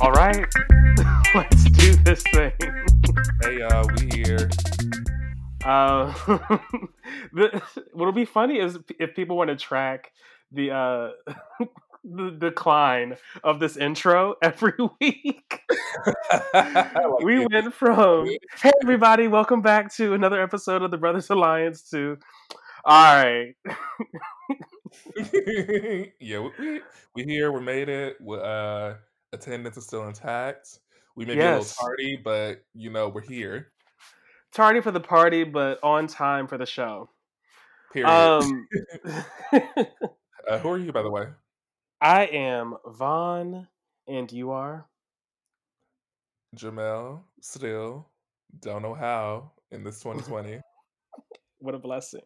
All right, let's do this thing. Hey y'all, we here. Uh, the, what'll be funny is if people want to track the uh, the decline of this intro every week. We went from "Hey everybody, welcome back to another episode of the Brothers Alliance" to "All right, yeah, we, we we here. We made it. We, uh, attendance is still intact. We may be a little tardy, but you know we're here. tardy for the party, but on time for the show." Period. Um, uh, who are you, by the way? I am Von, and you are. Jamell. Still don't know how in this 2020. What a blessing.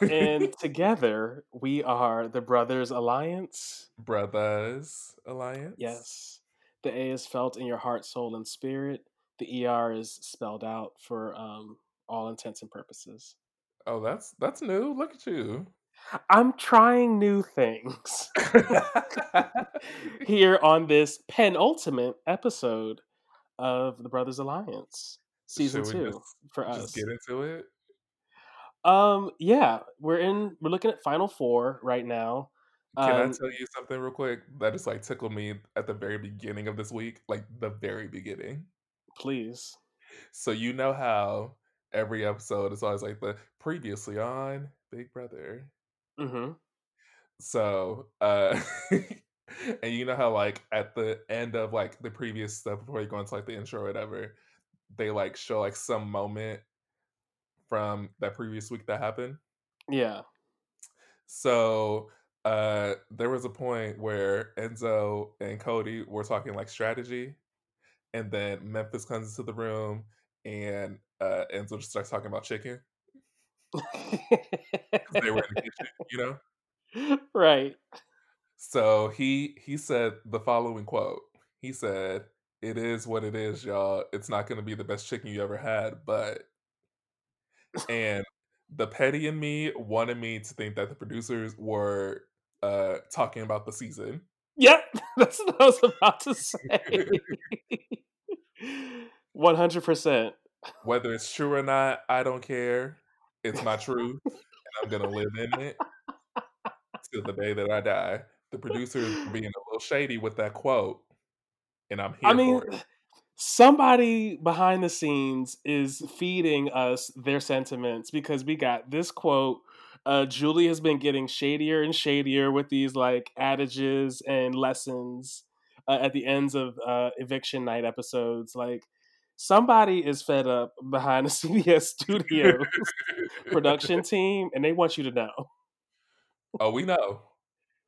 And together we are the Brothers Alliance. Brothers Alliance. Yes. The A is felt in your heart, soul, and spirit. The ER is spelled out for um, all intents and purposes. Oh, that's that's new. Look at you. I'm trying new things here on this penultimate episode of the Brothers Alliance, season two just for just us. get into it? Um, yeah, we're in. We're looking at final four right now. Can I Um, tell you something real quick that just like tickled me at the very beginning of this week? Like the very beginning. please. So you know how every episode is always like the previously on Big Brother. Mm-hmm. So uh and you know how like at the end of like the previous stuff before you go into like the intro or whatever, they like show like some moment from that previous week that happened. Yeah. So uh there was a point where Enzo and Cody were talking like strategy, and then Memphis comes into the room and uh Enzo just starts talking about chicken. They were in the kitchen, you know? right. So he he said the following quote. He said, It is what it is, y'all. It's not gonna be the best chicken you ever had, but and the petty in me wanted me to think that the producers were uh talking about the season. Yep. That's what I was about to say. One hundred percent. Whether it's true or not, I don't care. It's my truth, and I'm gonna live in it till the day that I die. The producers being a little shady with that quote, and I'm I here mean, for it. Somebody behind the scenes is feeding us their sentiments because we got this quote. Uh, Julie has been getting shadier and shadier with these like adages and lessons uh, at the ends of uh, eviction night episodes. Like somebody is fed up behind the CBS studios production team, and they want you to know, oh, we know.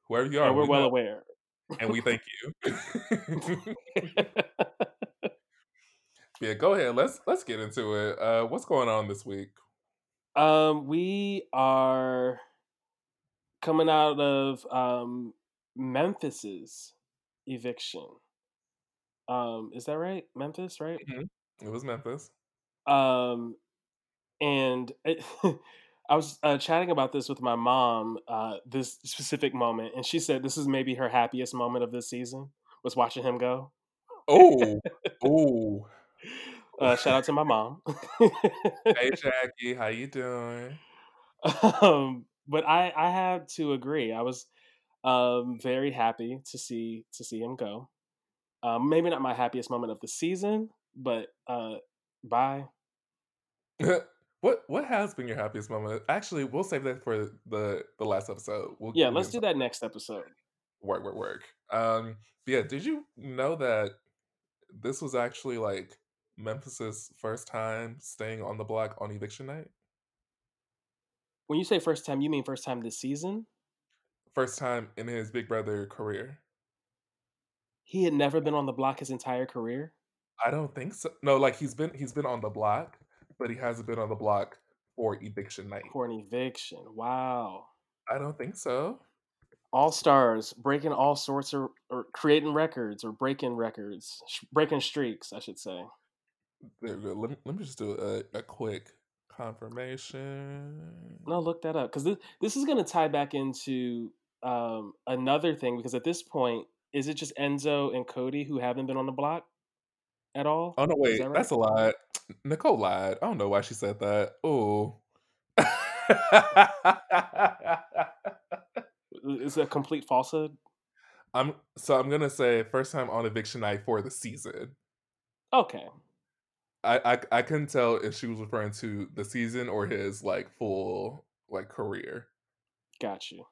Wherever you are, and we're we well know, aware. and we thank you. yeah, go ahead. Let's let's get into it. Uh, what's going on this week? um, we are coming out of um, Memphis's eviction. Um, is that right? Memphis, right? Mhm. It was Memphis. Um, and it, I was uh, chatting about this with my mom uh, this specific moment, and she said this is maybe her happiest moment of this season was watching him go. Oh, oh. Uh, shout out to my mom. Hey Jackie, how you doing? um, but I I had to agree. I was um, very happy to see to see him go. Um, maybe not my happiest moment of the season, but uh, bye. what what has been your happiest moment? Actually, we'll save that for the the last episode. We'll, Yeah, let's do that next episode. work, work, work. Um, yeah. Did you know that this was actually like Memphis's first time staying on the block on eviction night? When you say first time, you mean first time this season? First time in his Big Brother career. He had never been on the block his entire career. I don't think so. No, like he's been he's been on the block, but he hasn't been on the block for eviction night. for an eviction. Wow. I don't think so. All stars breaking all sorts of or creating records or breaking records, sh- breaking streaks, I should say. There we go. Let me, let me just do a, a quick confirmation. No, look that up because this this is going to tie back into um, another thing because at this point is it just Enzo and Cody who haven't been on the block at all? Oh no, wait, that right? that's a lie. Nicole lied. I don't know why she said that. Oh. Is a complete falsehood? I'm so I'm gonna say first time on eviction night for the season. Okay. I, I I couldn't tell if she was referring to the season or his like full like career. Got you.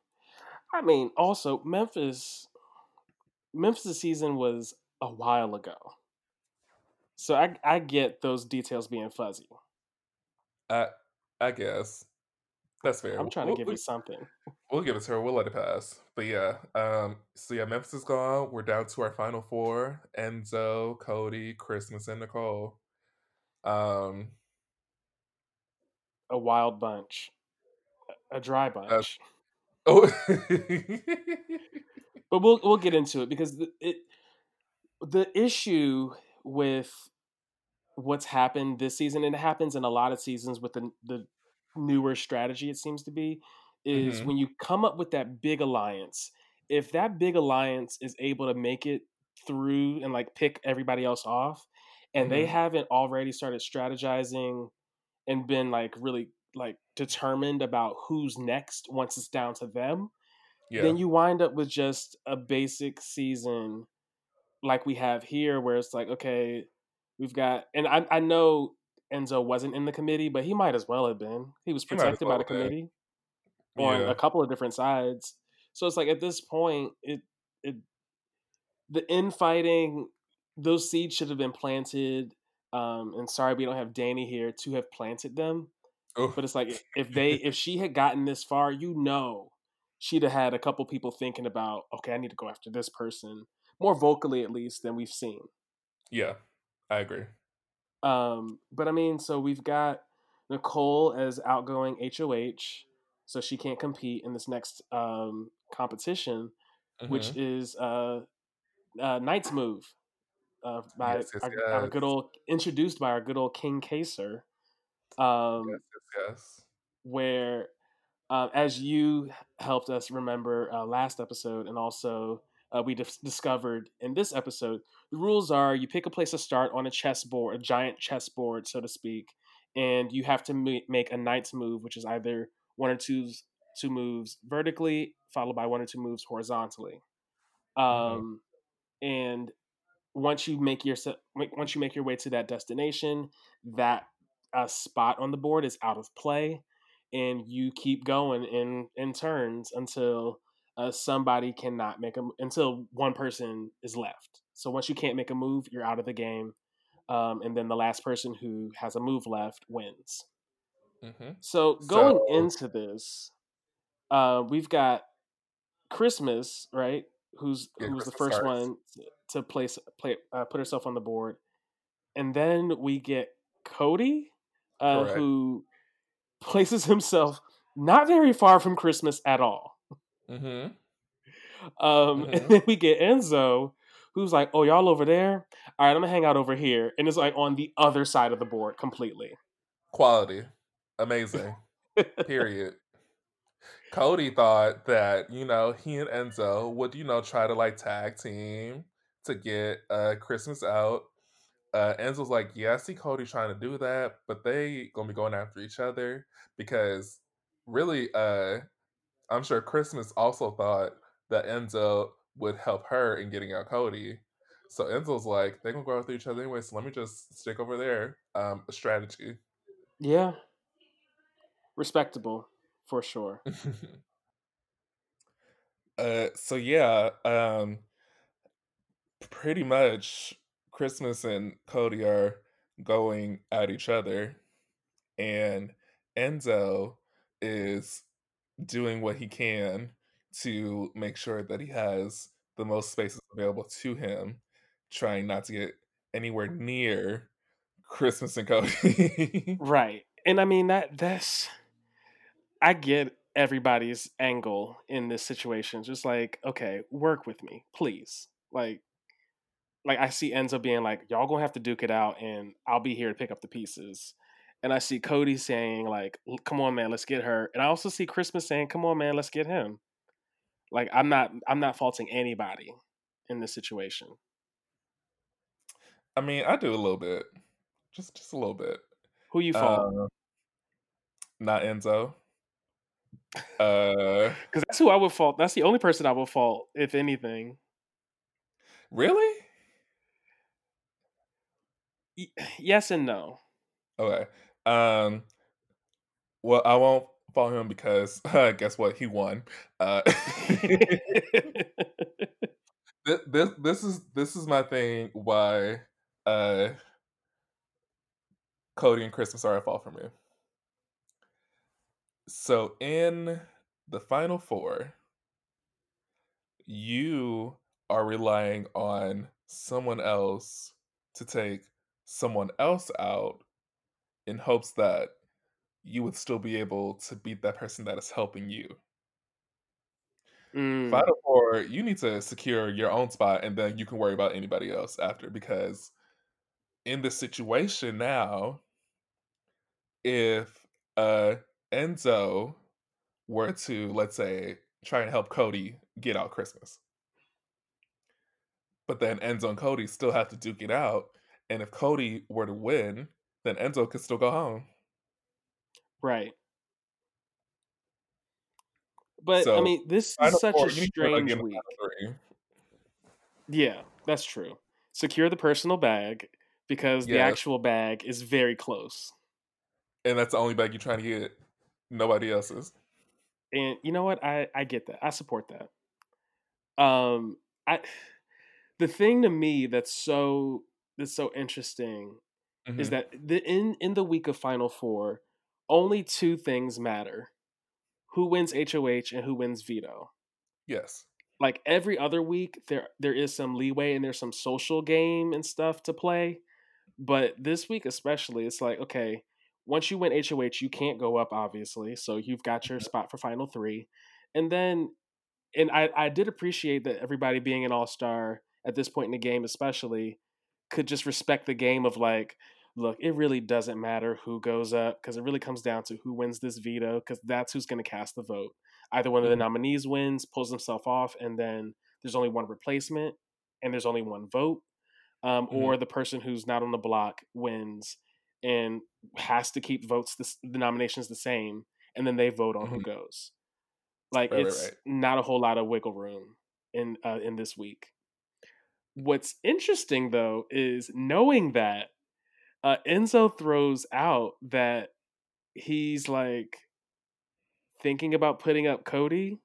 I mean, also Memphis. Memphis' season was a while ago, so I I get those details being fuzzy. I I guess that's fair. I'm trying We'll, to give we, you something. we'll give it to her. We'll let it pass. But yeah, um, so yeah, Memphis is gone. We're down to our final four: Enzo, Cody, Christmas, and Nicole. Um, A wild bunch, a dry that's bunch. oh. But we'll we'll get into it because the, it the issue with what's happened this season, and it happens in a lot of seasons with the the newer strategy. It seems to be is hmm when you come up with that big alliance. If that big alliance is able to make it through and like pick everybody else off, and they hmm haven't already started strategizing and been like really like determined about who's next once it's down to them, Yeah. then you wind up with just a basic season like we have here where it's like okay we've got and i, I know enzo wasn't in the committee but he might as well have been he was He protected by the been. committee on Yeah. a couple of different sides so it's like at this point it it the infighting those seeds should have been planted um and sorry we don't have Dani here to have planted them Oh. but it's like if they if she had gotten this far you know she'd have had a couple people thinking about okay i need to go after this person more vocally at least than we've seen yeah, I agree. um but i mean so we've got nicole as outgoing hoh so she can't compete in this next um competition which hmm is uh, uh knight's move uh, by Yes, yes, our, our good old introduced by our good old king Kaysar yes, um yes, yes. where uh, as you helped us remember uh, last episode, and also uh, we dis- discovered in this episode, the rules are you pick a place to start on a chessboard, a giant chessboard, so to speak, and you have to ma- make a knight's move, which is either one or two two moves vertically, followed by one or two moves horizontally. hmm Um, and once you make your once you make your way to that destination, that uh, spot on the board is out of play, and you keep going in in turns until uh, somebody cannot make a until one person is left. So once you can't make a move, you're out of the game, um, and then the last person who has a move left wins. hmm So going So into this, uh, we've got Christmas, right? Who's yeah, who was the first starts. one to place play uh, put herself on the board, and then we get Cody, uh, who places himself not very far from Christmas at all. hmm Um, and hmm then we get Enzo, who's like, "Oh, y'all over there? All right, I'm gonna hang out over here," and it's like on the other side of the board completely. Quality, amazing. Period. Cody thought that you know he and Enzo would you know try to like tag team to get uh Christmas out. Uh, Enzo's like, yeah, I see Cody trying to do that, but they gonna be going after each other because really, uh, I'm sure Christmas also thought that Enzo would help her in getting out Cody. So Enzo's like, they're gonna go after each other anyway, so let me just stick over there. Um, a strategy. yeah, respectable for sure. uh, so yeah, um, pretty much Christmas and Cody are going at each other, and Enzo is doing what he can to make sure that he has the most spaces available to him, trying not to get anywhere near Christmas and Cody. Right. And I mean that that's I get everybody's angle in this situation. Just like, okay, work with me, please. Like like I see Enzo being like, y'all gonna have to duke it out and I'll be here to pick up the pieces. And I see Cody saying like, come on man, let's get her. And I also see Christmas saying, come on man, let's get him. Like I'm not I'm not faulting anybody in this situation? I mean, I do a little bit, just just a little bit. Who you fault? Uh, not Enzo. Uh, Because that's who I would fault. That's the only person I would fault, if anything. really? Y- yes and no. Okay. Um. Well, I won't follow him because uh, guess what? He won. Uh, this, this this is this is my thing. Why uh, Cody and Christmas are at fall for me. So in the final four, you are relying on someone else to take someone else out in hopes that you would still be able to beat that person that is helping you. Mm, Final four, you need to secure your own spot and then you can worry about anybody else after because in this situation now, if uh Enzo were to, let's say, try and help Cody get out Christmas. But then Enzo and Cody still have to duke it out. And if Cody were to win, then Enzo could still go home. right. But I mean, this is such four, a you need to win strange week. Yeah, that's true. Secure the personal bag because the actual bag is very close. And that's the only bag you're trying to get. Nobody else's. And you know what? I I get that. I support that. Um I the thing to me that's so that's so interesting is Mhm. that the in in the week of final 4 only two things matter. Who wins HOH and who wins veto. Yes. Like every other week there there is some leeway and there's some social game and stuff to play, but this week especially it's like okay, once you win HOH you can't go up obviously, so you've got your Mhm. spot for final 3. And then and I I did appreciate that everybody being an all-star at this point in the game especially could just respect the game of like look, it really doesn't matter who goes up because it really comes down to who wins this veto because that's who's going to cast the vote. Either one of the Mhm. nominees wins, pulls himself off, and then there's only one replacement and there's only one vote, um, Mhm. or the person who's not on the block wins and has to keep votes the, the nominations the same, and then they vote on who Mhm. goes. Like Right, right, it's right. not a whole lot of wiggle room in uh, in this week. What's interesting though is knowing that uh, Enzo throws out that he's like thinking about putting up Cody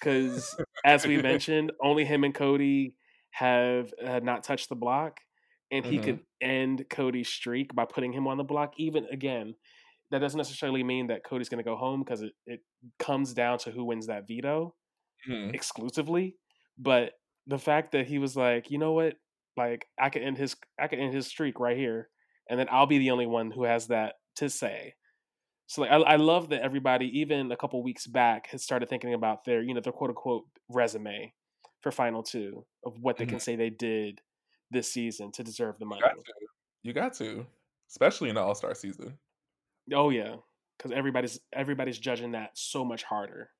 because, as we mentioned, only him and Cody have uh, not touched the block, and he Mhm. could end Cody's streak by putting him on the block. Even again, that doesn't necessarily mean that Cody's going to go home because it, it comes down to who wins that veto Mhm. exclusively. But the fact that he was like, you know what, like I could end his I could end his streak right here, and then I'll be the only one who has that to say. So like I, I love that everybody, even a couple weeks back, has started thinking about their you know their quote unquote resume for final two of what they can Mhm. say they did this season to deserve the You money. got to. You got to. Especially in the All Star season. Oh yeah, because everybody's everybody's judging that so much harder.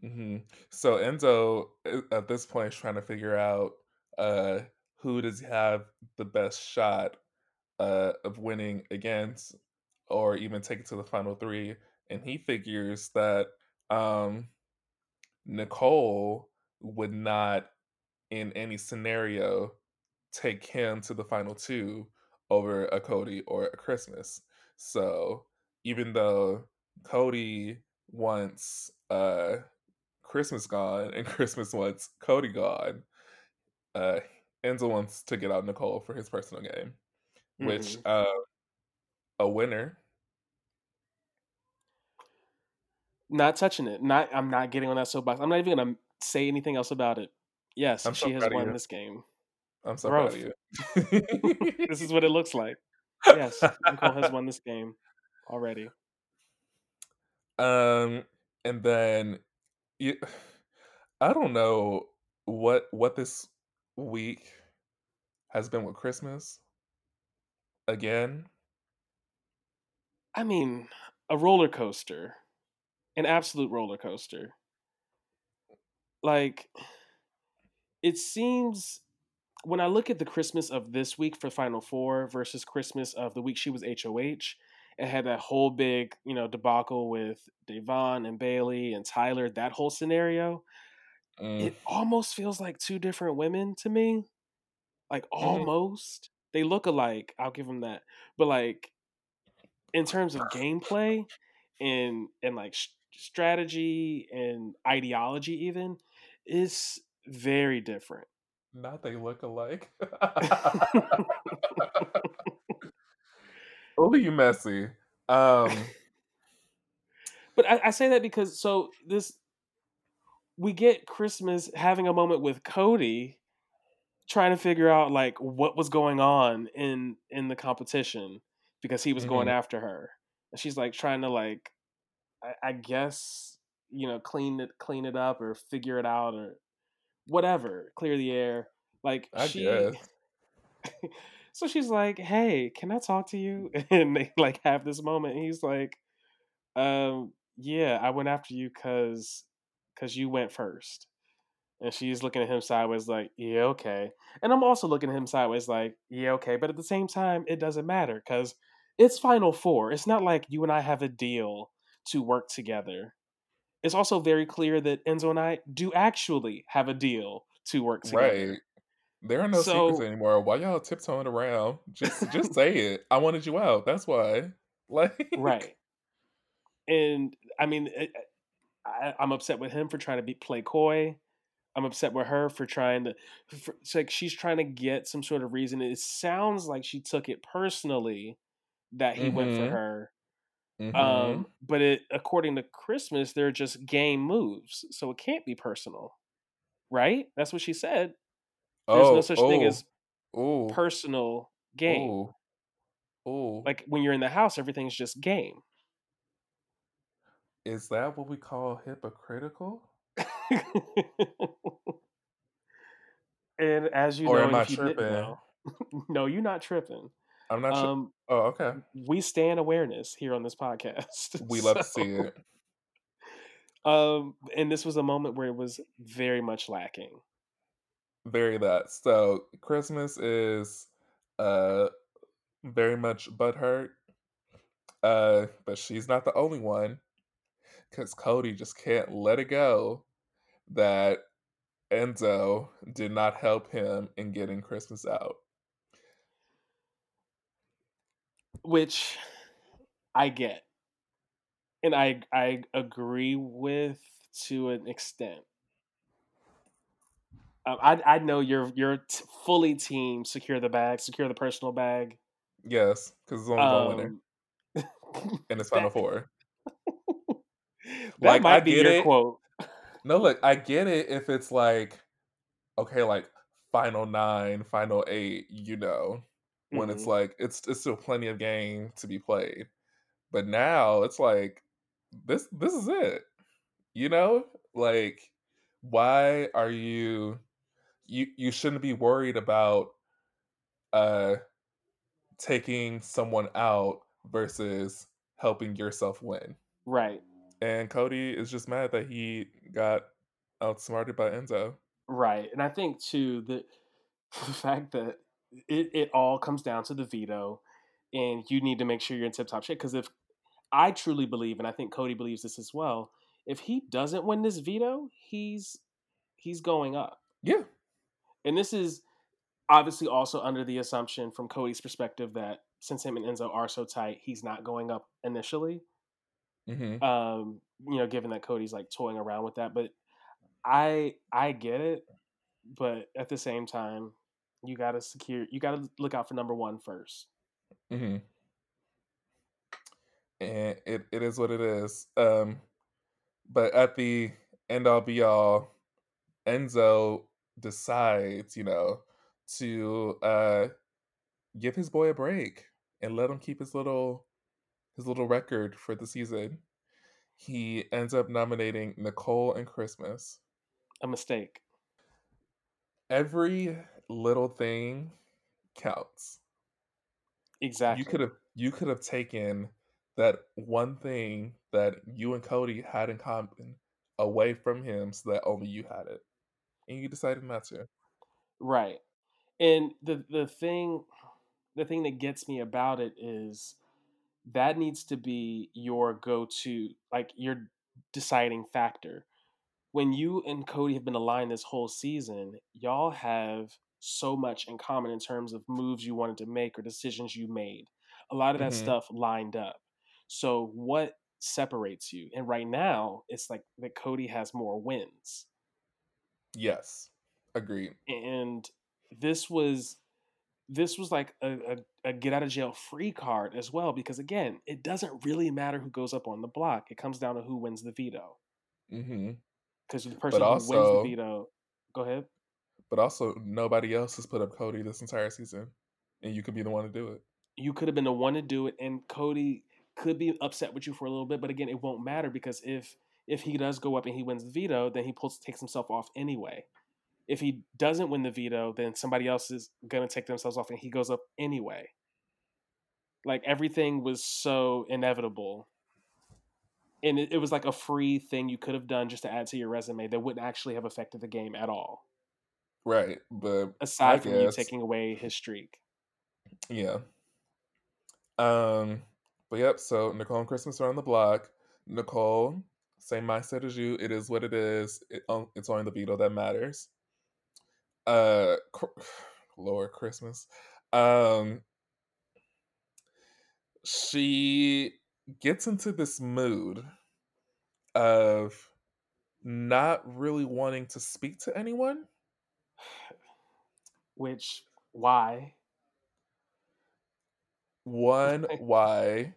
Hmm So Enzo i- at this point is trying to figure out uh, who does have the best shot uh, of winning against, or even take it to the final three. And he figures that um, Nicole would not, in any scenario, take him to the final two over a Cody or a Christmas. So even though Cody wants uh, Christmas gone and Christmas wants Cody gone, uh, Enzo wants to get out Nicole for his personal game, which Mhm. uh, a winner. Not touching it. Not. I'm not getting on that soapbox. I'm not even gonna say anything else about it. Yes, I'm so she has won this game. I'm so proud of you. This is what it looks like. Yes, Nicole has won this game already. um, and then you, I don't know what what this week has been with Christmas again. I mean, a roller coaster, an absolute roller coaster. Like, it seems when I look at the Christmas of this week for Final Four versus Christmas of the week she was HOH, it had that whole big, you know, debacle with Da'Vonne and Bayleigh and Tyler, that whole scenario. Mm. It almost feels like two different women to me. Like Mhm. almost. They look alike, I'll give them that. But like in terms of gameplay and and like sh- strategy and ideology even is very different. Not they look alike. Oh, you messy. Um, But I, I say that because so this we get Christmas having a moment with Cody trying to figure out like what was going on in in the competition because he was going Mhm. after her. And she's like trying to like I, I guess, you know, clean it clean it up or figure it out or whatever, clear the air. Like I she. so she's like, "Hey, can I talk to you?" And they like have this moment. And he's like, "Um, yeah, I went after you because because you went first. And she's looking at him sideways, like, "Yeah, okay." And I'm also looking at him sideways, like, "Yeah, okay." But at the same time, it doesn't matter because it's Final Four. It's not like you and I have a deal to work together. It's also very clear that Enzo and I do actually have a deal to work together. Right. There are no secrets anymore. Why y'all tiptoeing around? Just just say it. I wanted you out. That's why. Like right. And I mean, it, I, I'm upset with him for trying to be play coy. I'm upset with her for trying to. For, it's like she's trying to get some sort of reason. It sounds like she took it personally that he went for Mhm. her. Mhm. Um, but it, according to Christmas, they're just game moves, so it can't be personal, right? That's what she said. There's no oh, such thing as oh, oh, personal game. oh, oh. Like when you're in the house, everything's just game. Is that what we call hypocritical? and as you Or know, am I you tripping? know, no, you're not tripping. I'm not sure. Um, Oh, okay. we stand awareness here on this podcast. We love to see it. um, and this was a moment where it was very much lacking. Very that. So Christmas is uh very much butthurt. Uh, but she's not the only one. Cause Cody just can't let it go that Enzo did not help him in getting Christmas out. which I get, and I I agree with to an extent. Um, I I know you're you're t- fully team secure the bag, secure the personal bag. Yes, because it's only one winner and it's final four. that Like, I might be get your it. quote. No, look, I get it if it's like, okay, like final nine, final eight, you know, when it's Mhm. like it's it's still plenty of game to be played. But now it's like this this is it. You know? Like why are you you you shouldn't be worried about uh taking someone out versus helping yourself win. Right, And Cody is just mad that he got outsmarted by Enzo. right, and I think too the the fact that it it all comes down to the veto, and you need to make sure you're in tip top shape because if I truly believe, and I think Cody believes this as well. If he doesn't win this veto, he's he's going up, Yeah. And this is obviously also under the assumption from Cody's perspective that since him and Enzo are so tight, he's not going up initially. hmm Um, you know, given that Cody's like toying around with that, but I I get it, but at the same time, you gotta secure, you gotta look out for number one first. hmm And it, it is what it is. Um, but at the end all be all, Enzo decides, you know, to uh give his boy a break and let him keep his little his little record for the season. He ends up nominating Nicole and Christmas. A mistake. Every little thing counts. Exactly. You could have you could have taken that one thing that you and Cody had in common away from him so that only you had it. And you decided not to. Right. And the the thing the thing that gets me about it is that needs to be your go-to like your deciding factor. When you and Cody have been aligned this whole season, y'all have so much in common in terms of moves you wanted to make or decisions you made. A lot of that Mhm. stuff lined up. So what separates you? And right now, it's like that Cody has more wins. Yes. Agreed. And this was this was like a, a, a get out of jail free card as well because again it doesn't really matter who goes up on the block it comes down to who wins the veto mm-hmm. because the person But who wins the veto go ahead but also, nobody else has put up Cody this entire season, and you could be the one to do it. you could have been the one to do it and cody could be upset with you for a little bit but again it won't matter because if if he does go up and he wins the veto then he pulls takes himself off anyway if he doesn't win the veto then somebody else is going to take themselves off and he goes up anyway like everything was so inevitable and it, it was like a free thing you could have done just to add to your resume that wouldn't actually have affected the game at all Right. But I aside from you taking away his streak yeah. Um. But yep. So Nicole and Christmas are on the block. Nicole, same mindset as you. It is what it is. It, um, it's only the veto that matters. Uh, Lord Christmas. Um, she gets into this mood of not really wanting to speak to anyone. which why One, why?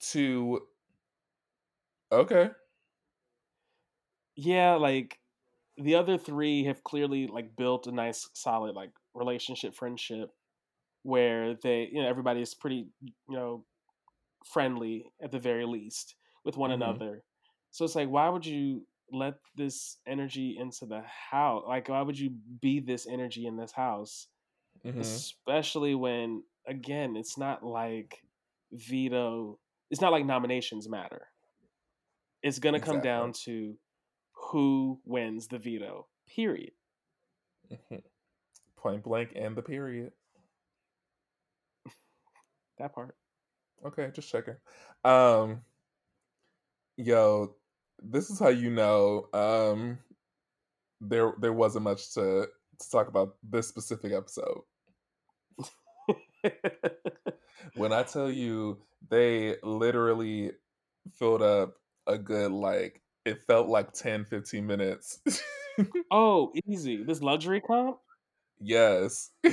Two, okay. Yeah like the other three have clearly like built a nice solid like relationship friendship where they you know everybody is pretty you know friendly at the very least with one Mm-hmm. another so it's like why would you let this energy into the house like why would you be this energy in this house Mm-hmm. especially when again it's not like veto it's not like nominations matter it's going to come down to who wins the veto period Point blank and the period. that part Okay, just checking. Um, yo, this is how you know um there there wasn't much to to talk about this specific episode. When I tell you they literally filled up a good like it felt like 10 15 minutes. oh easy this luxury comp yes.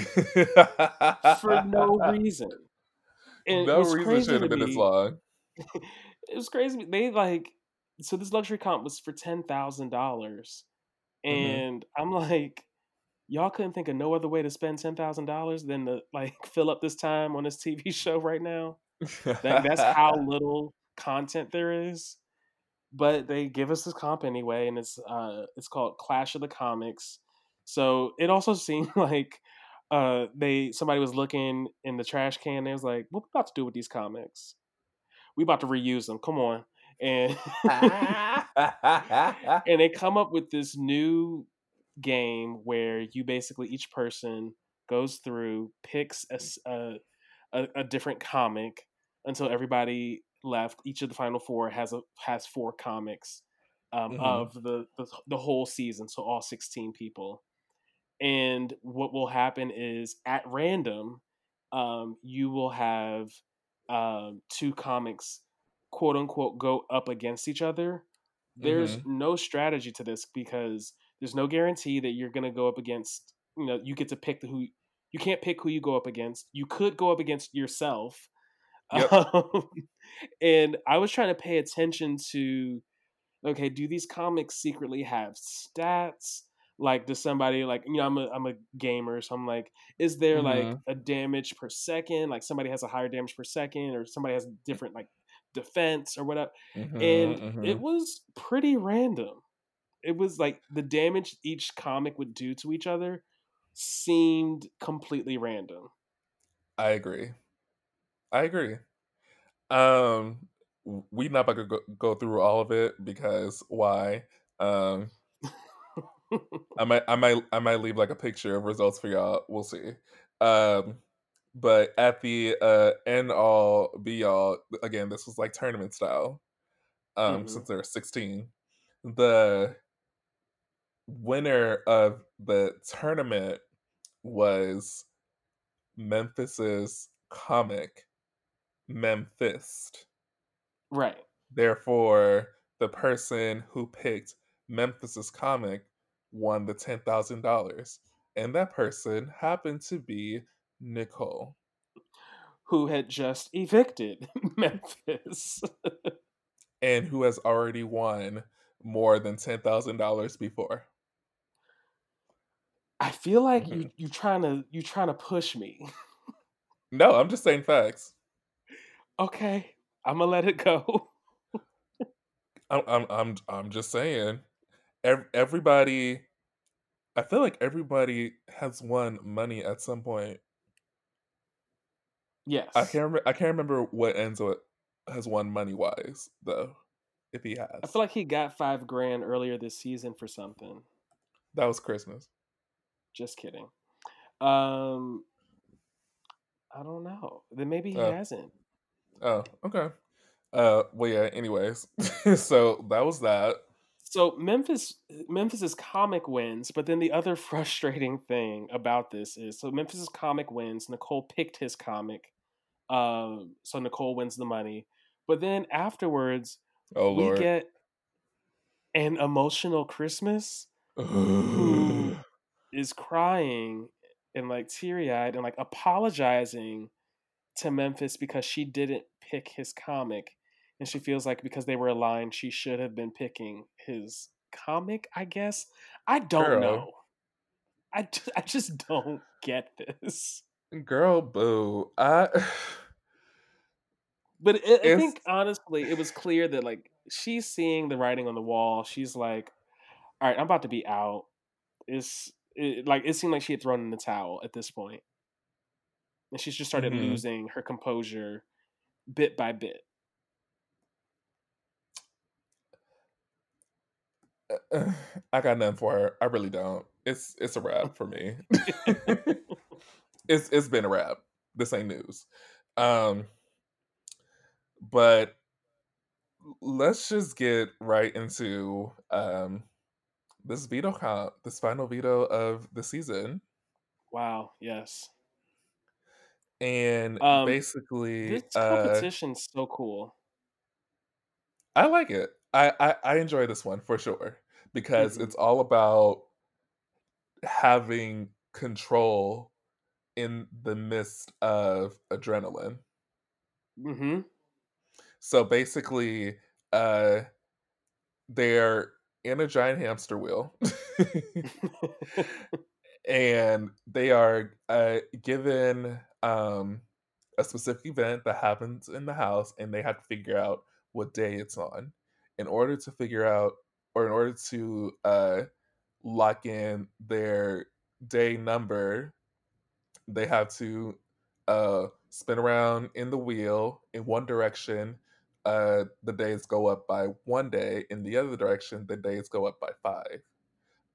for no reason and no reason should have been long. it was crazy they like so this luxury comp was for ten thousand dollars Mhm. and i'm like y'all couldn't think of no other way to spend ten thousand dollars than to like fill up this time on this tv show right now that, that's how little content there is but they give us this comp anyway and it's uh it's called clash of the comics. So it also seemed like uh they somebody was looking in the trash can and they was like what we about to do with these comics? We about to reuse them come on. And and they come up with this new game where you basically each person goes through picks a a different comic until everybody left each of the final four has a has four comics um, Mhm. of the, the the whole season so all 16 people. And what will happen is at random um, you will have um, two comics quote unquote go up against each other. There's no strategy to this because there's no guarantee that you're going to go up against you know you get to pick the who you can't pick who you go up against. You could go up against yourself Yep. um, and i was trying to pay attention to okay do these comics secretly have stats like does somebody like you know i'm a, I'm a gamer so i'm like is there like Mhm. a damage per second like somebody has a higher damage per second or somebody has different like defense or whatever Mhm, and mhm. it was pretty random. It was like the damage each comic would do to each other seemed completely random. I agree. I agree. Um, we not about to go, go through all of it because why? Um, I might, I might, I might leave like a picture of results for y'all. We'll see. Um, but at the uh, end all be all, again, this was like tournament style. Um, Mhm. since there were sixteen, the winner of the tournament was Memphis's comic Memphis. Right. Therefore, the person who picked Memphis's comic won the ten thousand dollars, and that person happened to be Nicole. Who had just evicted Memphis. and who has already won more than ten thousand dollars before. I feel like Mhm. you you trying to you trying to push me. No, I'm just saying facts. Okay, I'm gonna let it go. I'm I'm I'm, I'm just saying. Ev- everybody, I feel like everybody has won money at some point. yes, I can't remember. I can't remember what Enzo has won money wise though. If he has, I feel like he got five grand earlier this season for something. that was Christmas. Just kidding. Um, I don't know. Then maybe he Oh. hasn't. Oh, okay. Uh, well, yeah. Anyways, so that was that. So Memphis, Memphis's comic wins, but then the other frustrating thing about this is, so Memphis's comic wins. Nicole picked his comic, um, so Nicole wins the money. But then afterwards, Oh we lord. get an emotional Christmas who is crying and like teary eyed and like apologizing to Memphis because she didn't pick his comic. And she feels like because they were aligned, she should have been picking his comic, I guess. I don't Girl. know. I, ju- I just don't get this. Girl, boo. I But it, I think honestly, it was clear that like she's seeing the writing on the wall. She's like, "All right, I'm about to be out." It's it, like it seemed like she had thrown in the towel at this point, and she's just started Mhm. losing her composure bit by bit. I got nothing for her. I really don't. It's it's a wrap for me. it's it's been a wrap. This ain't news. Um but let's just get right into um this veto count, this final veto of the season. Wow. Yes. And Um, basically This uh competition's so cool. I like it. I, I I enjoy this one for sure because Mhm. it's all about having control in the midst of adrenaline. Mm-hmm. So basically, uh, they're in a giant hamster wheel, and they are uh, given um, a specific event that happens in the house, and they have to figure out what day it's on. In order to figure out, or in order to uh, lock in their day number, they have to uh, spin around in the wheel in one direction. Uh, the days go up by one day. In the other direction, the days go up by five.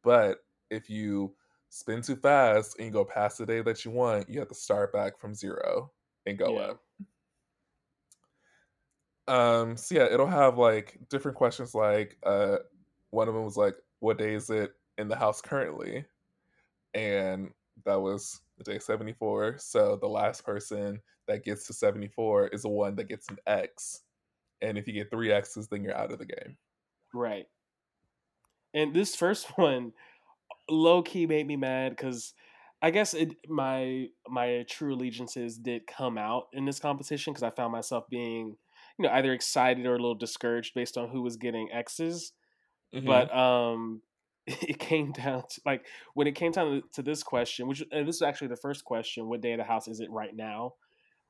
But if you spin too fast and you go past the day that you want, you have to start back from zero and go Yeah. up. Um, so yeah, it'll have like different questions like uh one of them was like, what day is it in the house currently? And that was the day 74. So the last person that gets to 74 is the one that gets an X. And if you get three X's, then you're out of the game. Right. And this first one, low key made me mad because I guess it my my true allegiances did come out in this competition because I found myself being you know either excited or a little discouraged based on who was getting X's. Mhm. But um, it came down to like when it came down to, this question, which and this is actually the first question: What day of the house is it right now?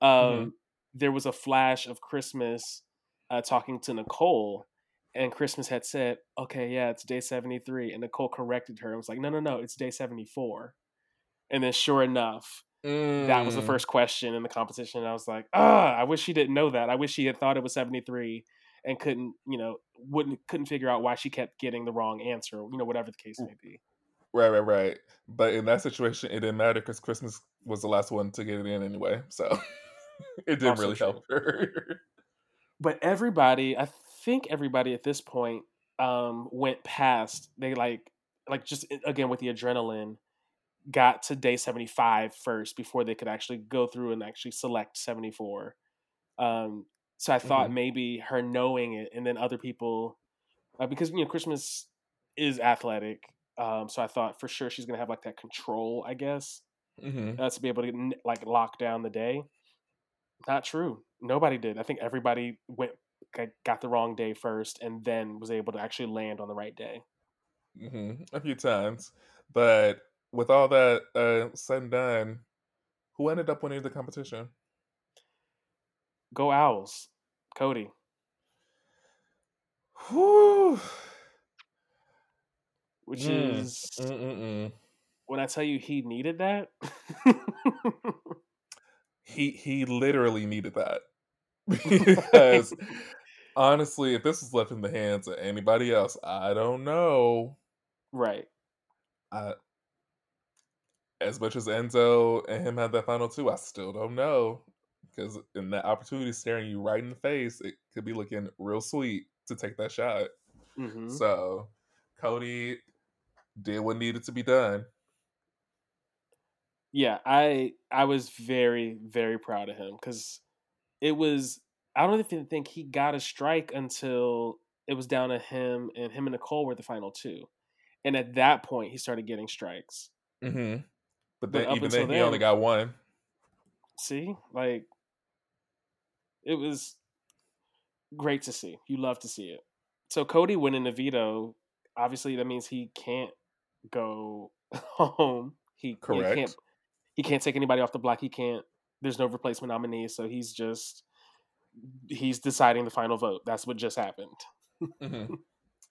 Um, Mhm. There was a flash of Christmas uh, talking to Nicole, and Christmas had said, "Okay, yeah, it's day seventy three," and Nicole corrected her and was like, "No, no, no, it's day seventy four. And then, sure enough, that was the Mm. first question in the competition. And I was like, ah, I wish she didn't know that. I wish she had thought it was 73 and couldn't, you know, wouldn't couldn't figure out why she kept getting the wrong answer, you know, whatever the case may be. Right, right, right. But in that situation, it didn't matter because Christmas was the last one to get it in anyway, so it didn't Also really true. help her. But everybody, I think everybody at this point um went past. They like like just eh, again with the adrenaline got to day 75 first before they could actually go through and actually select 74. Um so I thought Mhm. maybe her knowing it and then other people uh, because you know Christmas is athletic. Um so I thought for sure she's going to have like that control, I guess. Mhm. uh, to be able to like lock down the day. Not true. Nobody did. I think everybody went got the wrong day first, and then was able to actually land on the right day. Mhm. A few times. But with all that uh, said and done, who ended up winning the competition? Go Owls, Cody. Whew. Which Mm. is Mm-mm-mm. when I tell you he needed that. He he literally needed that because honestly, if this was left in the hands of anybody else, I don't know. right. I, as much as Enzo and him had that final two, I still don't know because in that opportunity staring you right in the face, it could be looking real sweet to take that shot. hmm So Cody did what needed to be done. Yeah, I I was very very proud of him because it was. I don't even think he got a strike until it was down to him and him and Nicole were the final two, and at that point he started getting strikes. hmm But But then up even until then, he only then- got one. See, like it was great to see. You love to see it. So Cody winning the veto, obviously that means he can't go home. He he Correct. can't he can't take anybody off the block. He can't. There's no replacement nominee, so he's just he's deciding the final vote. That's what just happened. hmm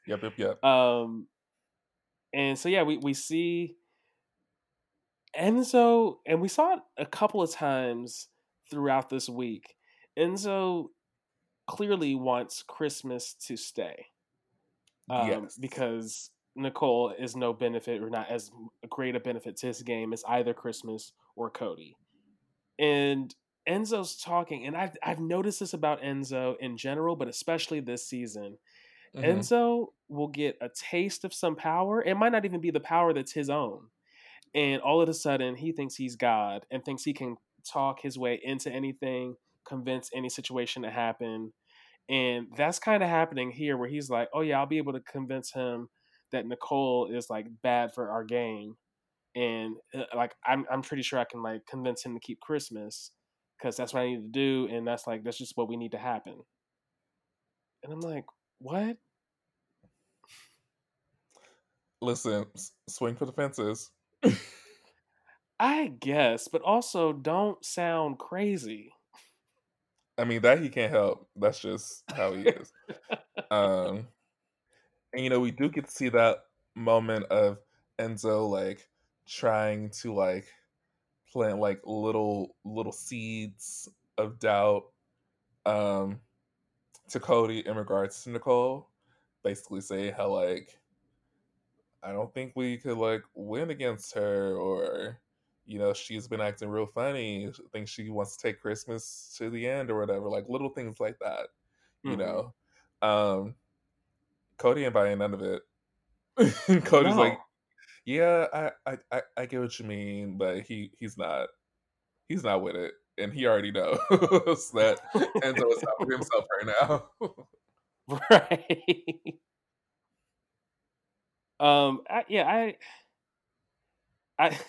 Yep, yep, yep. Um, and so yeah, we we see Enzo, and we saw it a couple of times throughout this week. Enzo clearly wants Christmas to stay, um, yes. because Nicole is no benefit or not as great a benefit to his game as either Christmas or Cody. And Enzo's talking, and I've I've noticed this about Enzo in general, but especially this season. Mhm. Enzo will get a taste of some power. It might not even be the power that's his own. And all of a sudden, he thinks he's God and thinks he can talk his way into anything, convince any situation to happen. And that's kind of happening here where he's like, oh, yeah, I'll be able to convince him that Nicole is like bad for our game. And uh, like, I'm, I'm pretty sure I can like convince him to keep Christmas because that's what I need to do. And that's like, that's just what we need to happen. And I'm like, what? Listen, s- swing for the fences. I guess, but also don't sound crazy. I mean, that he can't help. That's just how he is. um, and you know, we do get to see that moment of Enzo like trying to like plant like little little seeds of doubt um to Cody in regards to Nicole. Basically say how like I don't think we could like win against her or you know, she's been acting real funny. I think she wants to take Christmas to the end or whatever. Like little things like that. You Mhm. know. Um Cody ain't buying none of it. Cody's like, No. Yeah, I, I, I, get what you mean, but he he's not he's not with it. And he already knows that Enzo is not with himself right now. right. um. I, yeah. I. I.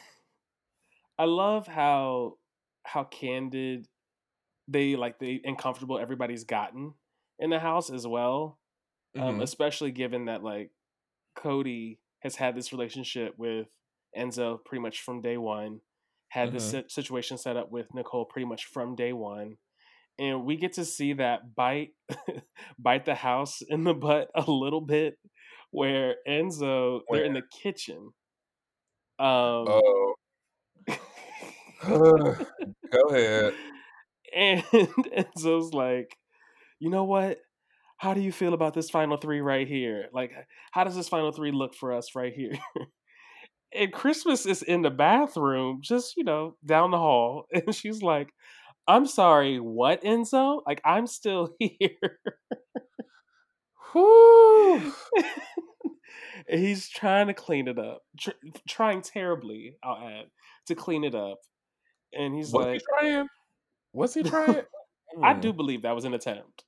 I love how how candid they like they and comfortable everybody's gotten in the house as well. Um, Mhm. especially given that like Cody has had this relationship with Enzo pretty much from day one, had this Mhm. sit- situation set up with Nicole pretty much from day one, and we get to see that bite bite the house in the butt a little bit, where Enzo they're in the kitchen. Um, Oh, go ahead. and Enzo's like, you know what? How do you feel about this final three right here? Like, how does this final three look for us right here? and Christmas is in the bathroom, just you know, down the hall, and she's like, "I'm sorry, what, Enzo? Like, I'm still here." He's trying to clean it up, tr- trying terribly, I'll add, to clean it up. And he's he like, trying? Was he trying? I Hmm. do believe that was an attempt.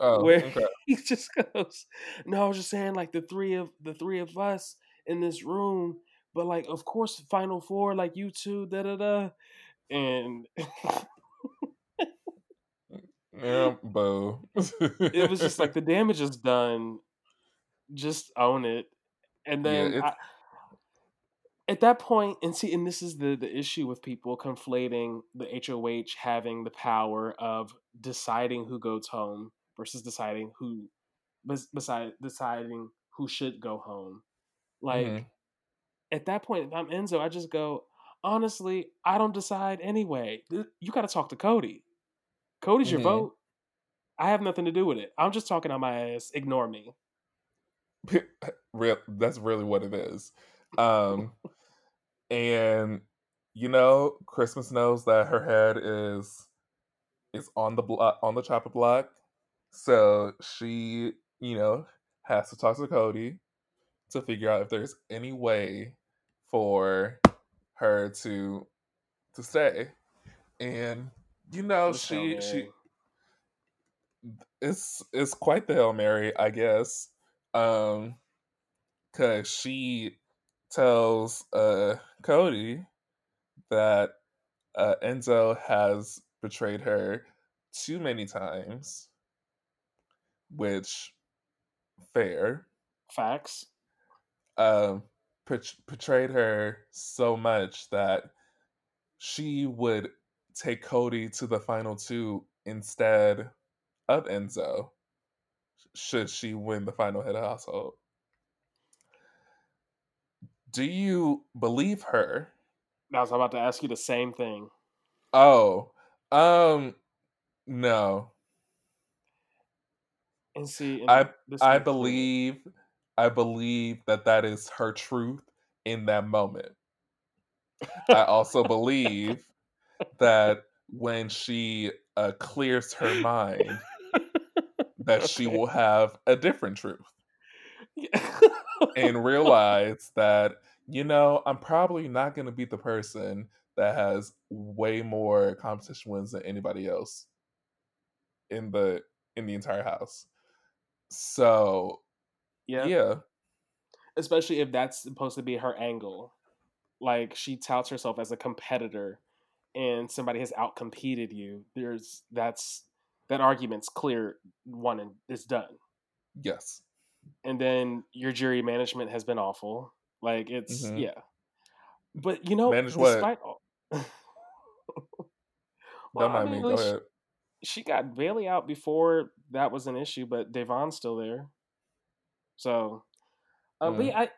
Oh, where okay. he just goes, "No, I was just saying, like the three of the three of us in this room, but like, of course, Final Four, like you two, da da da." And Yeah, boo. it was just like the damage is done. Just own it, and then it's- I, at that point, and see, and this is the the issue with people conflating the HOH having the power of deciding who goes home versus deciding who, beside deciding who should go home. Like Mhm. at that point, if I'm Enzo, I just go. Honestly, I don't decide anyway. You got to talk to Cody. Cody's your Mhm. vote. I have nothing to do with it. I'm just talking on my ass. Ignore me. Real, that's really what it is. Um, and you know, Christmas knows that her head is is on the block on the chopper block, so she, you know, has to talk to Cody to figure out if there's any way for her to to stay. And you know, Hail she she it's it's quite the hail mary, I guess. Um, cause she tells uh Cody that uh, Enzo has betrayed her too many times, which fair. facts. Um, bet- betrayed her so much that she would take Cody to the final two instead of Enzo, should she win the final head of household. Do you believe her? I was about to ask you the same thing. Oh, um, no. And see, I I believe I believe that that is her truth in that moment. I also believe that when she uh, clears her mind, that she will have a different truth Yeah. and realize that you know I'm probably not going to be the person that has way more competition wins than anybody else in the in the entire house. So yeah. yeah, especially if that's supposed to be her angle. Like she touts herself as a competitor, and somebody has outcompeted you. There's that's that argument's clear. One and it's done. yes, and then your jury management has been awful. Like it's Mhm. yeah, but you know, Manage what? despite all, don't I mean, me. Go least ahead. she got Bayleigh out before that was an issue, but Da'Vonne's still there. So, uh, but Mm. yeah, I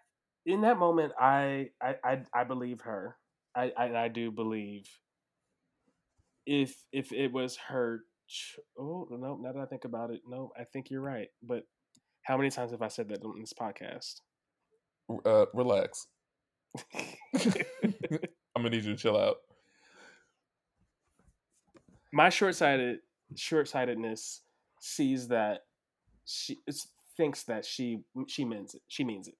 in that moment, I I I, I believe her. I, I I do believe if if it was her. Ch- oh no! Now that I think about it, no, I think you're right. But how many times have I said that on this podcast? Uh, relax. I'm gonna need you to chill out. my short-sighted short-sightedness sees that she thinks that she she means it she means it.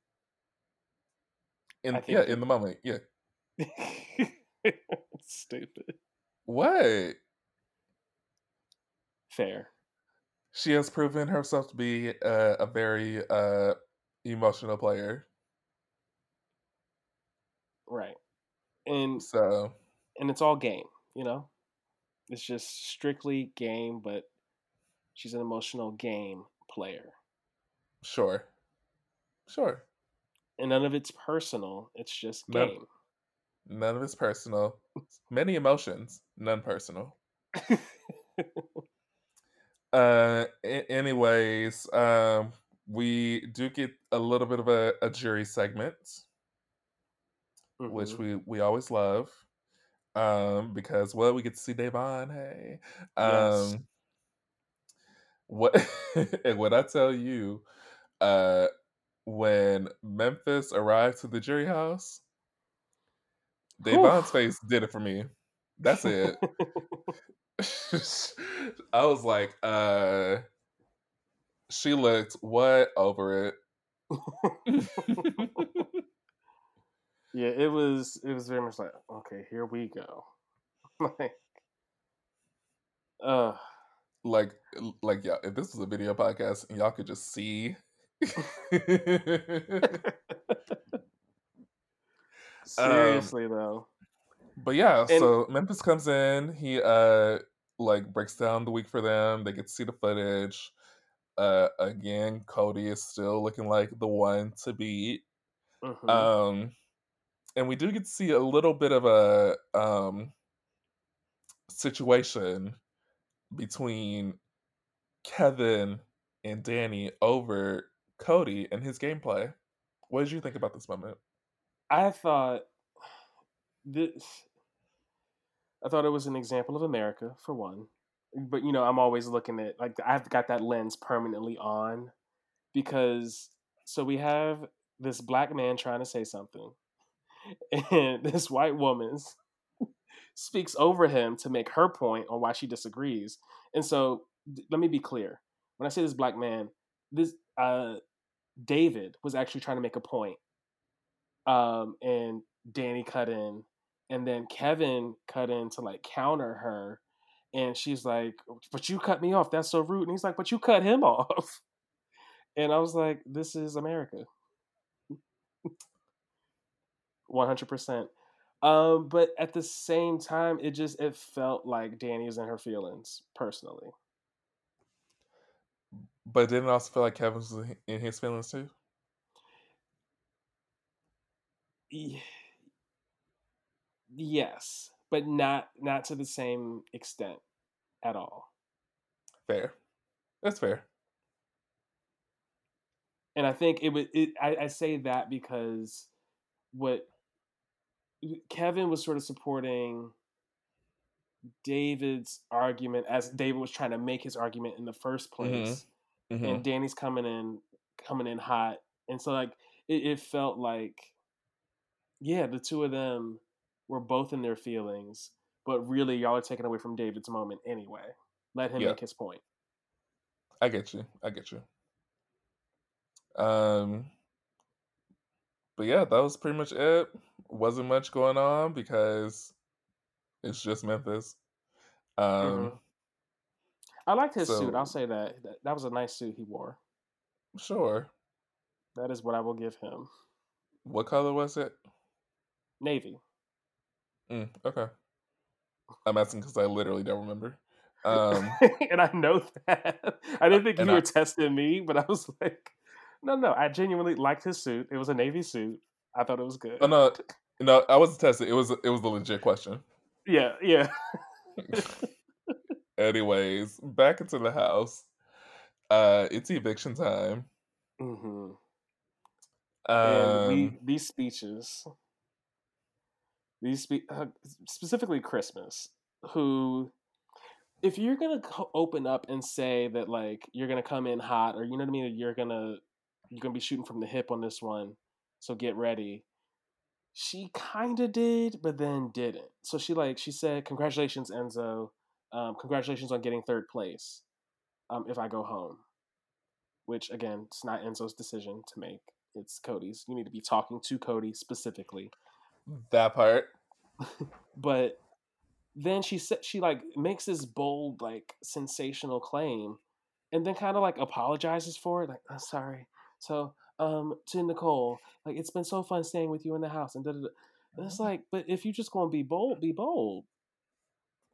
In yeah, in the moment. Yeah. stupid What? fair She has proven herself to be a, a very uh, emotional player. right and So and it's all game you know it's just strictly game but she's an emotional game player sure, sure. and none of it's personal it's just game None of it's personal. Many emotions, none personal. Uh, a- anyways, um, we do get a little bit of a, a jury segment, which Mhm. we we always love, um, because well, we get to see Da'Vonne. Hey, Yes. What and when I tell you, uh, when Memphis arrived to the jury house, Da'Vonne's face did it for me. That's it. I was like, uh she looked what over it. yeah, it was it was very much like, okay, here we go. like uh like like yeah, if this was a video podcast and y'all could just see Seriously um, though. But yeah, and, so Memphis comes in, he uh like breaks down the week for them. They get to see the footage. Uh again, Cody is still looking like the one to beat. Mm-hmm. Um and we do get to see a little bit of a um situation between Kevin and Dani over Cody and his gameplay. What did you think about this moment? I thought this I thought it was an example of America for one. But you know, I'm always looking at like I've got that lens permanently on because so we have this black man trying to say something and this white woman speaks over him to make her point on why she disagrees. And so let me be clear. When I say this black man, this uh David was actually trying to make a point. Um and Dani cut in and then Kevin cut in to like counter her and she's like, "But you cut me off. That's so rude." And he's like, "But you cut him off." And I was like, "This is America." 100%. Um, but at the same time, it just it felt like Dani was in her feelings personally. But didn't it also feel like Kevin was in his feelings too? Yes, but not not to the same extent at all. Fair. That's fair. And I think it would. It, I, I say that because what Kevin was sort of supporting David's argument as David was trying to make his argument in the first mm-hmm. place, mm-hmm. Mm-hmm. and Dani's coming in coming in hot, and so like it, it, felt like, yeah, the two of them were both in their feelings, but really y'all are taking away from David's moment anyway. Let him yeah. make his point. I get you. I get you. Um, but yeah, that was pretty much it. Wasn't much going on because it's just Memphis. Um, mm-hmm. I liked his so, suit. I'll say that. that. That was a nice suit he wore. Sure. That is what I will give him. What color was it? Navy. Mm, okay. I'm asking because I literally don't remember. Um, and I know that. I didn't think you were I, testing me, but I was like, no, no, I genuinely liked his suit. It was a navy suit. I thought it was good. Oh no, no, I wasn't testing. It was it was a legit question. Yeah, yeah. Anyways, back into the house. Uh, it's eviction time. Mm-hmm. Um, and we these speeches, these spe- uh, specifically Christmas, who if you're gonna open up and say that like you're gonna come in hot or you know what I mean, you're gonna you're gonna be shooting from the hip on this one, so get ready. She kind of did, but then didn't. So she like she said, "Congratulations, Enzo. Um, congratulations on getting third place. Um, if I go home." Which again, it's not Enzo's decision to make. It's Cody's. You need to be talking to Cody specifically. That part. but then she said she like makes this bold, like sensational claim, and then kind of like apologizes for it. Like, I'm sorry. So, um, to Nicole, like it's been so fun staying with you in the house, and, and it's mm-hmm. like, but if you just going to be bold, be bold,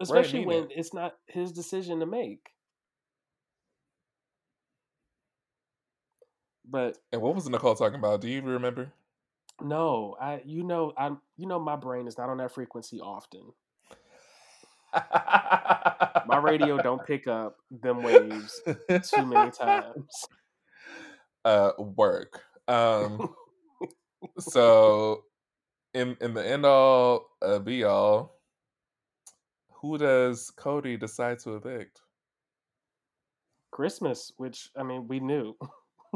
especially right, when it. it's not his decision to make. But and what was Nicole talking about? Do you even remember? No, I you know I you know my brain is not on that frequency often. my radio don't pick up them waves too many times uh, work. Um, so, in in the end all uh, be all, who does Cody decide to evict? Christmas, which I mean, we knew.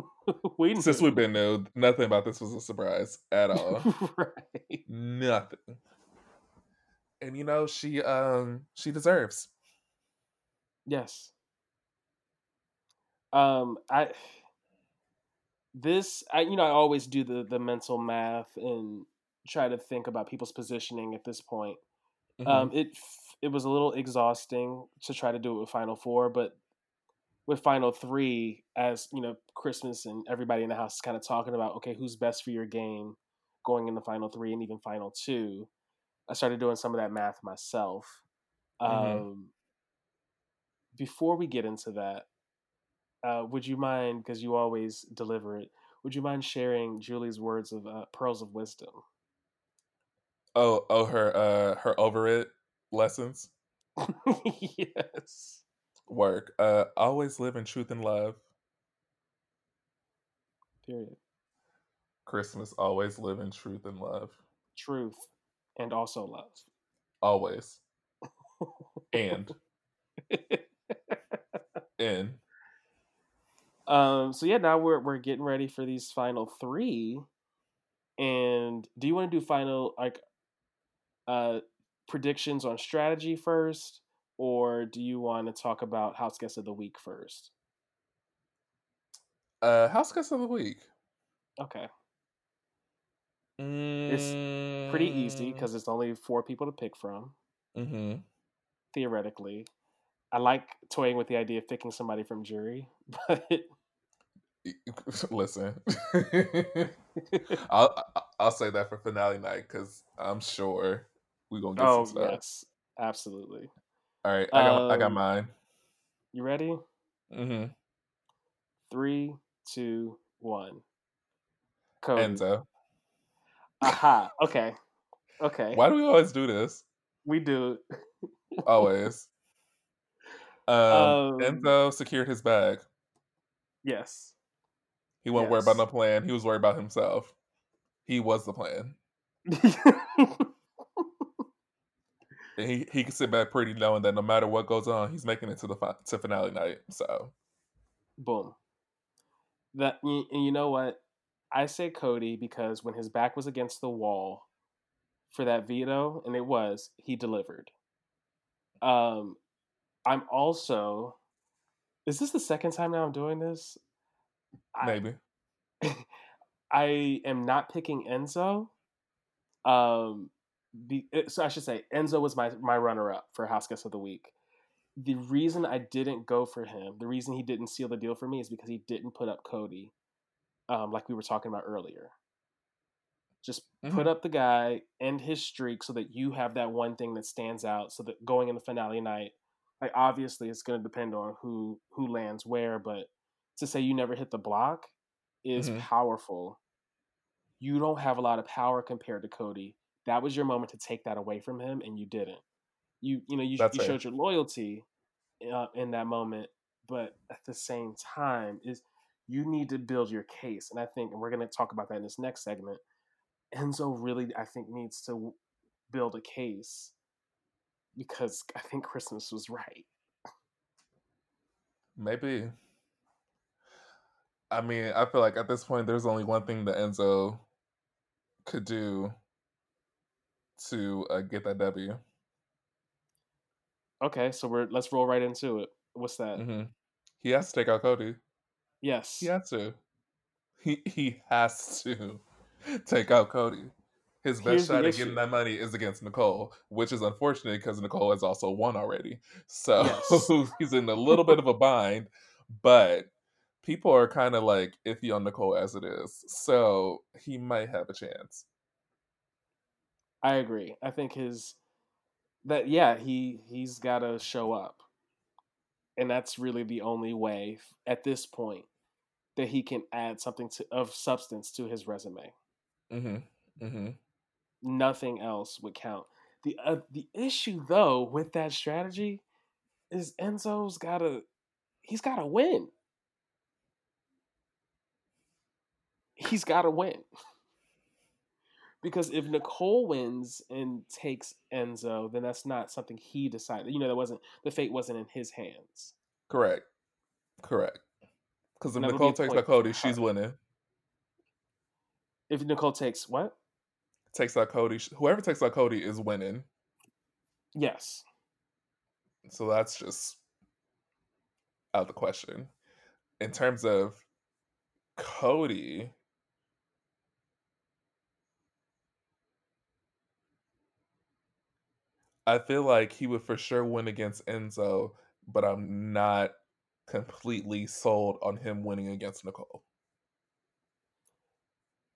we knew. since we've been new, nothing about this was a surprise at all. right? Nothing. and you know she um she deserves. Yes. Um, I this I you know I always do the the mental math and try to think about people's positioning at this point. hmm Um, it it was a little exhausting to try to do it with Final Four, but with Final Three, as you know, Christmas and everybody in the house is kind of talking about okay, who's best for your game going into Final Three and even Final Two. I started doing some of that math myself. hmm Um, before we get into that, uh, would you mind, because you always deliver it, would you mind sharing Julie's words of uh, pearls of wisdom? Oh, oh, her uh her over it lessons yes. work. Uh, always live in truth and love. Period. Christmas, always live in truth and love. Truth and also love. Always and in. Um. So yeah, now we're we're getting ready for these final three. And do you want to do final like uh predictions on strategy first, or do you want to talk about house guest of the week first? Uh, house guest of the week. Okay, it's pretty easy Mm, because it's only four people to pick from. hmm Theoretically, I like toying with the idea of picking somebody from jury, but Listen, I'll I'll say that for finale night because I'm sure we're gonna get some oh stuff. yes, absolutely. All right, I got I got Um, mine. you ready? hmm Three, two, one. Cody. Enzo. Aha. Okay. Okay. Why do we always do this? We do. Always. Um, Um. Enzo secured his bag. Yes. He wasn't worried about no plan. He was worried about himself. He was the plan. And he he could sit back pretty knowing that no matter what goes on, he's making it to the fi- to finale night. So Boom. That and you know what? I say Cody because when his back was against the wall for that veto, and it was, he delivered. Um, I'm also. Is this the second time now I'm doing this? I maybe. I am not picking Enzo. Um, eh, so I should say Enzo was my my runner up for House Guest of the Week. The reason I didn't go for him, the reason he didn't seal the deal for me, is because he didn't put up Cody, um, like we were talking about earlier. Just put hmm up the guy, end his streak, so that you have that one thing that stands out. So that going in the finale night, like obviously it's going to depend on who who lands where, but to say you never hit the block is hmm powerful. You don't have a lot of power compared to Cody. That was your moment to take that away from him, and you didn't. You you know you you showed your loyalty uh, in that moment, but at the same time is you need to build your case, and I think and we're going to talk about that in this next segment. Enzo really I think needs to build a case because I think Christmas was right. Maybe. I mean, I feel like at this point, there's only one thing that Enzo could do to uh, get that W. Okay, so we're let's roll right into it. What's that? hmm He has to take out Cody. Yes, he has to. He he has to take out Cody. His best Here's shot at getting that money is against Nicole, which is unfortunate because Nicole has also won already. So Yes. he's in a little bit of a bind, but people are kind of like iffy on Nicole as it is. So he might have a chance. I agree. I think his that yeah, he he's got to show up. And that's really the only way at this point that he can add something to, of substance to his resume. hmm hmm Nothing else would count. The uh, the issue though with that strategy is Enzo's got to he's got to win. He's got to win. Because if Nicole wins and takes Enzo, then that's not something he decided. You know, that wasn't the fate wasn't in his hands. Correct. Correct. Because if would be Nicole takes out Cody, she's winning. If Nicole takes what? Takes out Cody, whoever takes out Cody is winning. Yes. So that's just out of the question. In terms of Cody, I feel like he would for sure win against Enzo, but I'm not completely sold on him winning against Nicole.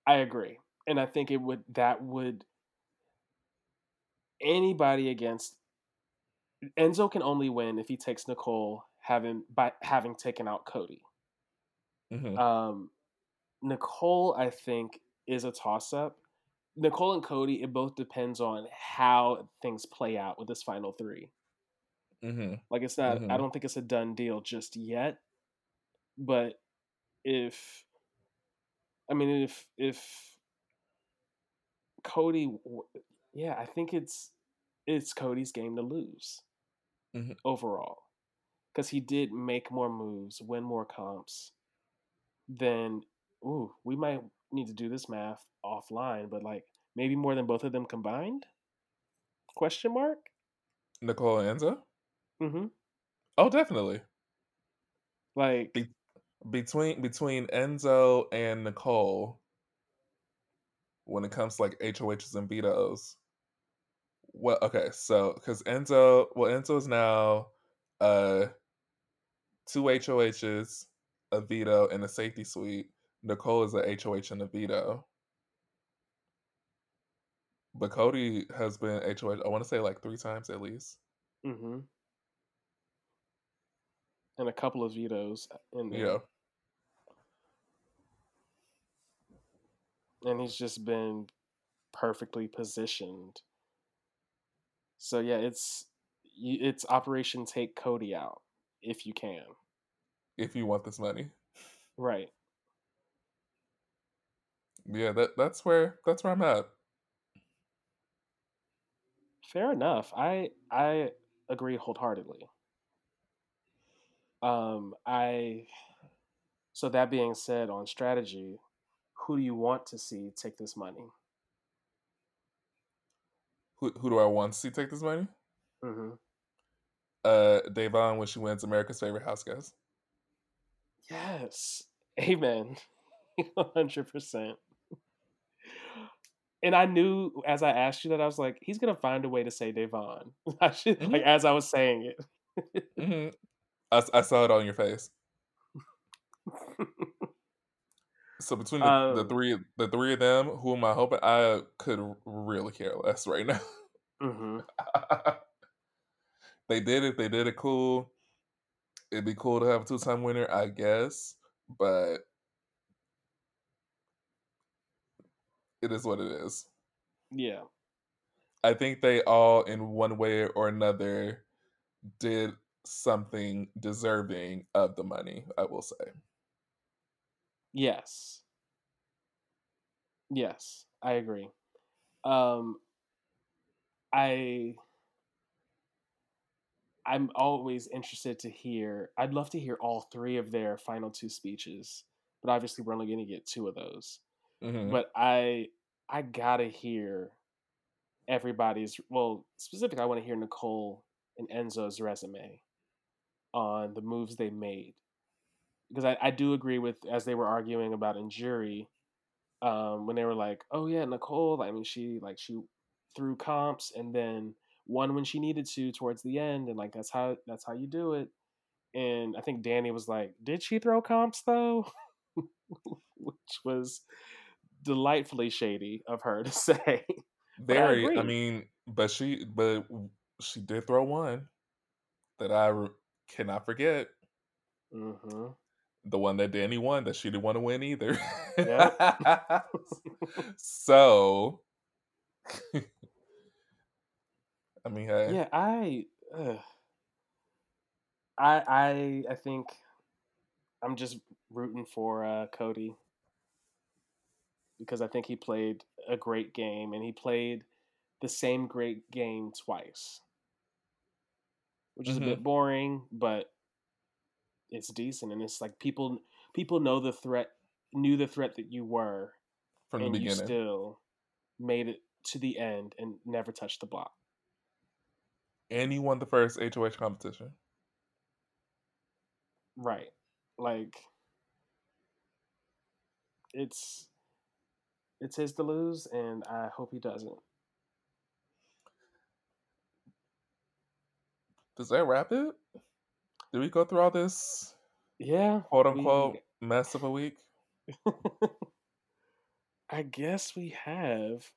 I agree. And I think it would that would anybody against Enzo can only win if he takes Nicole having by having taken out Cody. Mhm. Um, Nicole, I think, is a toss up. Nicole and Cody, it both depends on how things play out with this final three. Mhm. Like it's not. I Mhm. don't think it's a done deal just yet. But if, I mean, if if Cody, yeah, I think it's it's Cody's game to lose Mhm. overall because he did make more moves, win more comps. Then, ooh, we might need to do this math offline, but like maybe more than both of them combined? Question mark. Nicole and Enzo? Mm-hmm. Oh, definitely. Like, Be- between between Enzo and Nicole, when it comes to like HOHs and vetoes. Well, okay, so because Enzo, well, Enzo is now uh two HOHs, a veto, and a safety suite. Nicole is a HOH and a veto. But Cody has been HOH, I want to say like three times at least. mm-hmm. And a couple of vetoes in there. Yeah. and he's just been perfectly positioned. So yeah, it's it's Operation Take Cody out if you can. If you want this money. Right. Yeah, that that's where that's where I'm at. Fair enough. I I agree wholeheartedly. Um I so that being said on strategy, who do you want to see take this money? Who who do I want to see take this money? hmm Uh Da'Vonne when she wins America's favorite house guest. Yes. Amen. 100%. And I knew as I asked you that I was like, he's gonna find a way to say Da'Vonne. I should like as I was saying it. hmm I, I saw it on your face. So between the, the Um, three the three of them, who am I hoping? I could really care less right now. hmm they did it. They did it cool. It'd be cool to have a two time winner, I guess, but it is what it is. Yeah. I think they all, in one way or another, did something deserving of the money. I will say. Yes. Yes. I agree. Um I I'm always interested to hear I'd love to hear all three of their final two speeches, but obviously we're only gonna get two of those. Hmm but I I gotta hear everybody's well specifically I want to hear Nicole and Enzo's resume on the moves they made because I, I do agree with as they were arguing about in jury um, when they were like oh yeah Nicole I mean she like she threw comps and then won when she needed to towards the end and like that's how that's how you do it and I think Dani was like did she throw comps though? Which was delightfully shady of her to say. But I Very. I mean, but she, but she did throw one that I re- cannot forget. hmm The one that Dani won that she didn't want to win either. Yep. so, I mean, hey, Yeah, I, ugh. I, I, I think I'm just rooting for uh, Cody because I think he played a great game and he played the same great game twice, which is Mhm. a bit boring, but it's decent and it's like people people know the threat knew the threat that you were from the and you beginning. still made it to the end and never touched the block. And you won the first HOH competition. Right. Like it's it's his to lose and I hope he doesn't. Does that wrap it? Did we go through all this Yeah. quote unquote We mess of a week? I guess we have.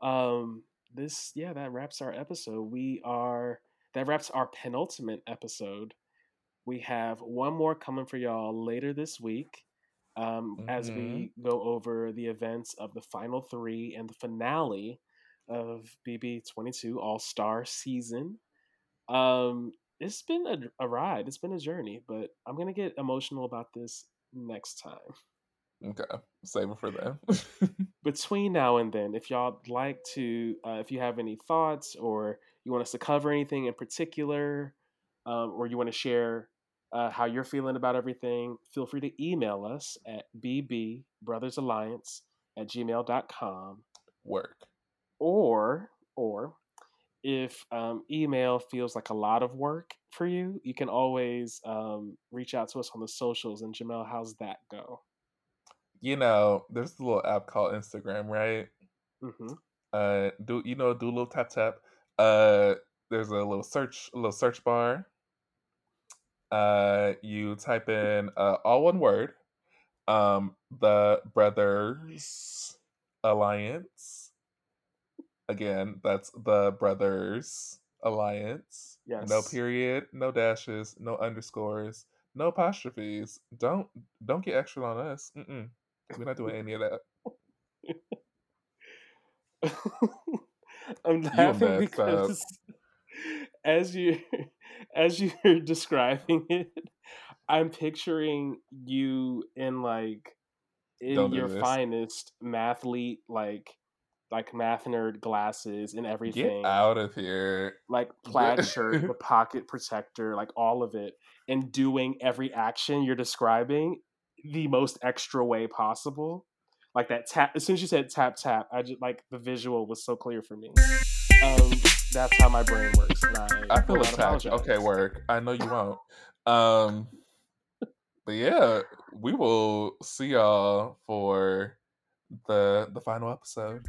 Um this yeah, that wraps our episode. We are that wraps our penultimate episode. We have one more coming for y'all later this week. Um, as hmm we go over the events of the final three and the finale of BB22 All Star season. Um, it's been a, a ride, it's been a journey, but I'm gonna get emotional about this next time. Okay. Save it for them. between now and then, if y'all like to, uh, if you have any thoughts or you want us to cover anything in particular, um, or you want to share uh, how you're feeling about everything, feel free to email us at bbbrothersalliance at gmail.com. Work. Or, or if um, email feels like a lot of work for you, you can always um, reach out to us on the socials. And Jamell, how's that go? You know, there's a little app called Instagram, right? hmm Uh do you know do a little tap tap. Uh there's a little search a little search bar. Uh you type in uh all one word. Um the Brothers Alliance. Again, that's the Brothers Alliance. No period, no dashes, no underscores, no apostrophes. Don't don't get extra on us. Mm-mm. We're not doing any of that. I'm laughing mess up. As you as you're describing it, I'm picturing you in like in Don't your finest mathlete like like math nerd glasses and everything. Get out of here. Like plaid shirt, the pocket protector, like all of it, and doing every action you're describing the most extra way possible. Like that tap. As soon as you said tap tap, I just like the visual was so clear for me. Um, that's how my brain works, I, I feel attacked. Okay, work. I know you won't. Um, but yeah, we will see y'all for the the final episode.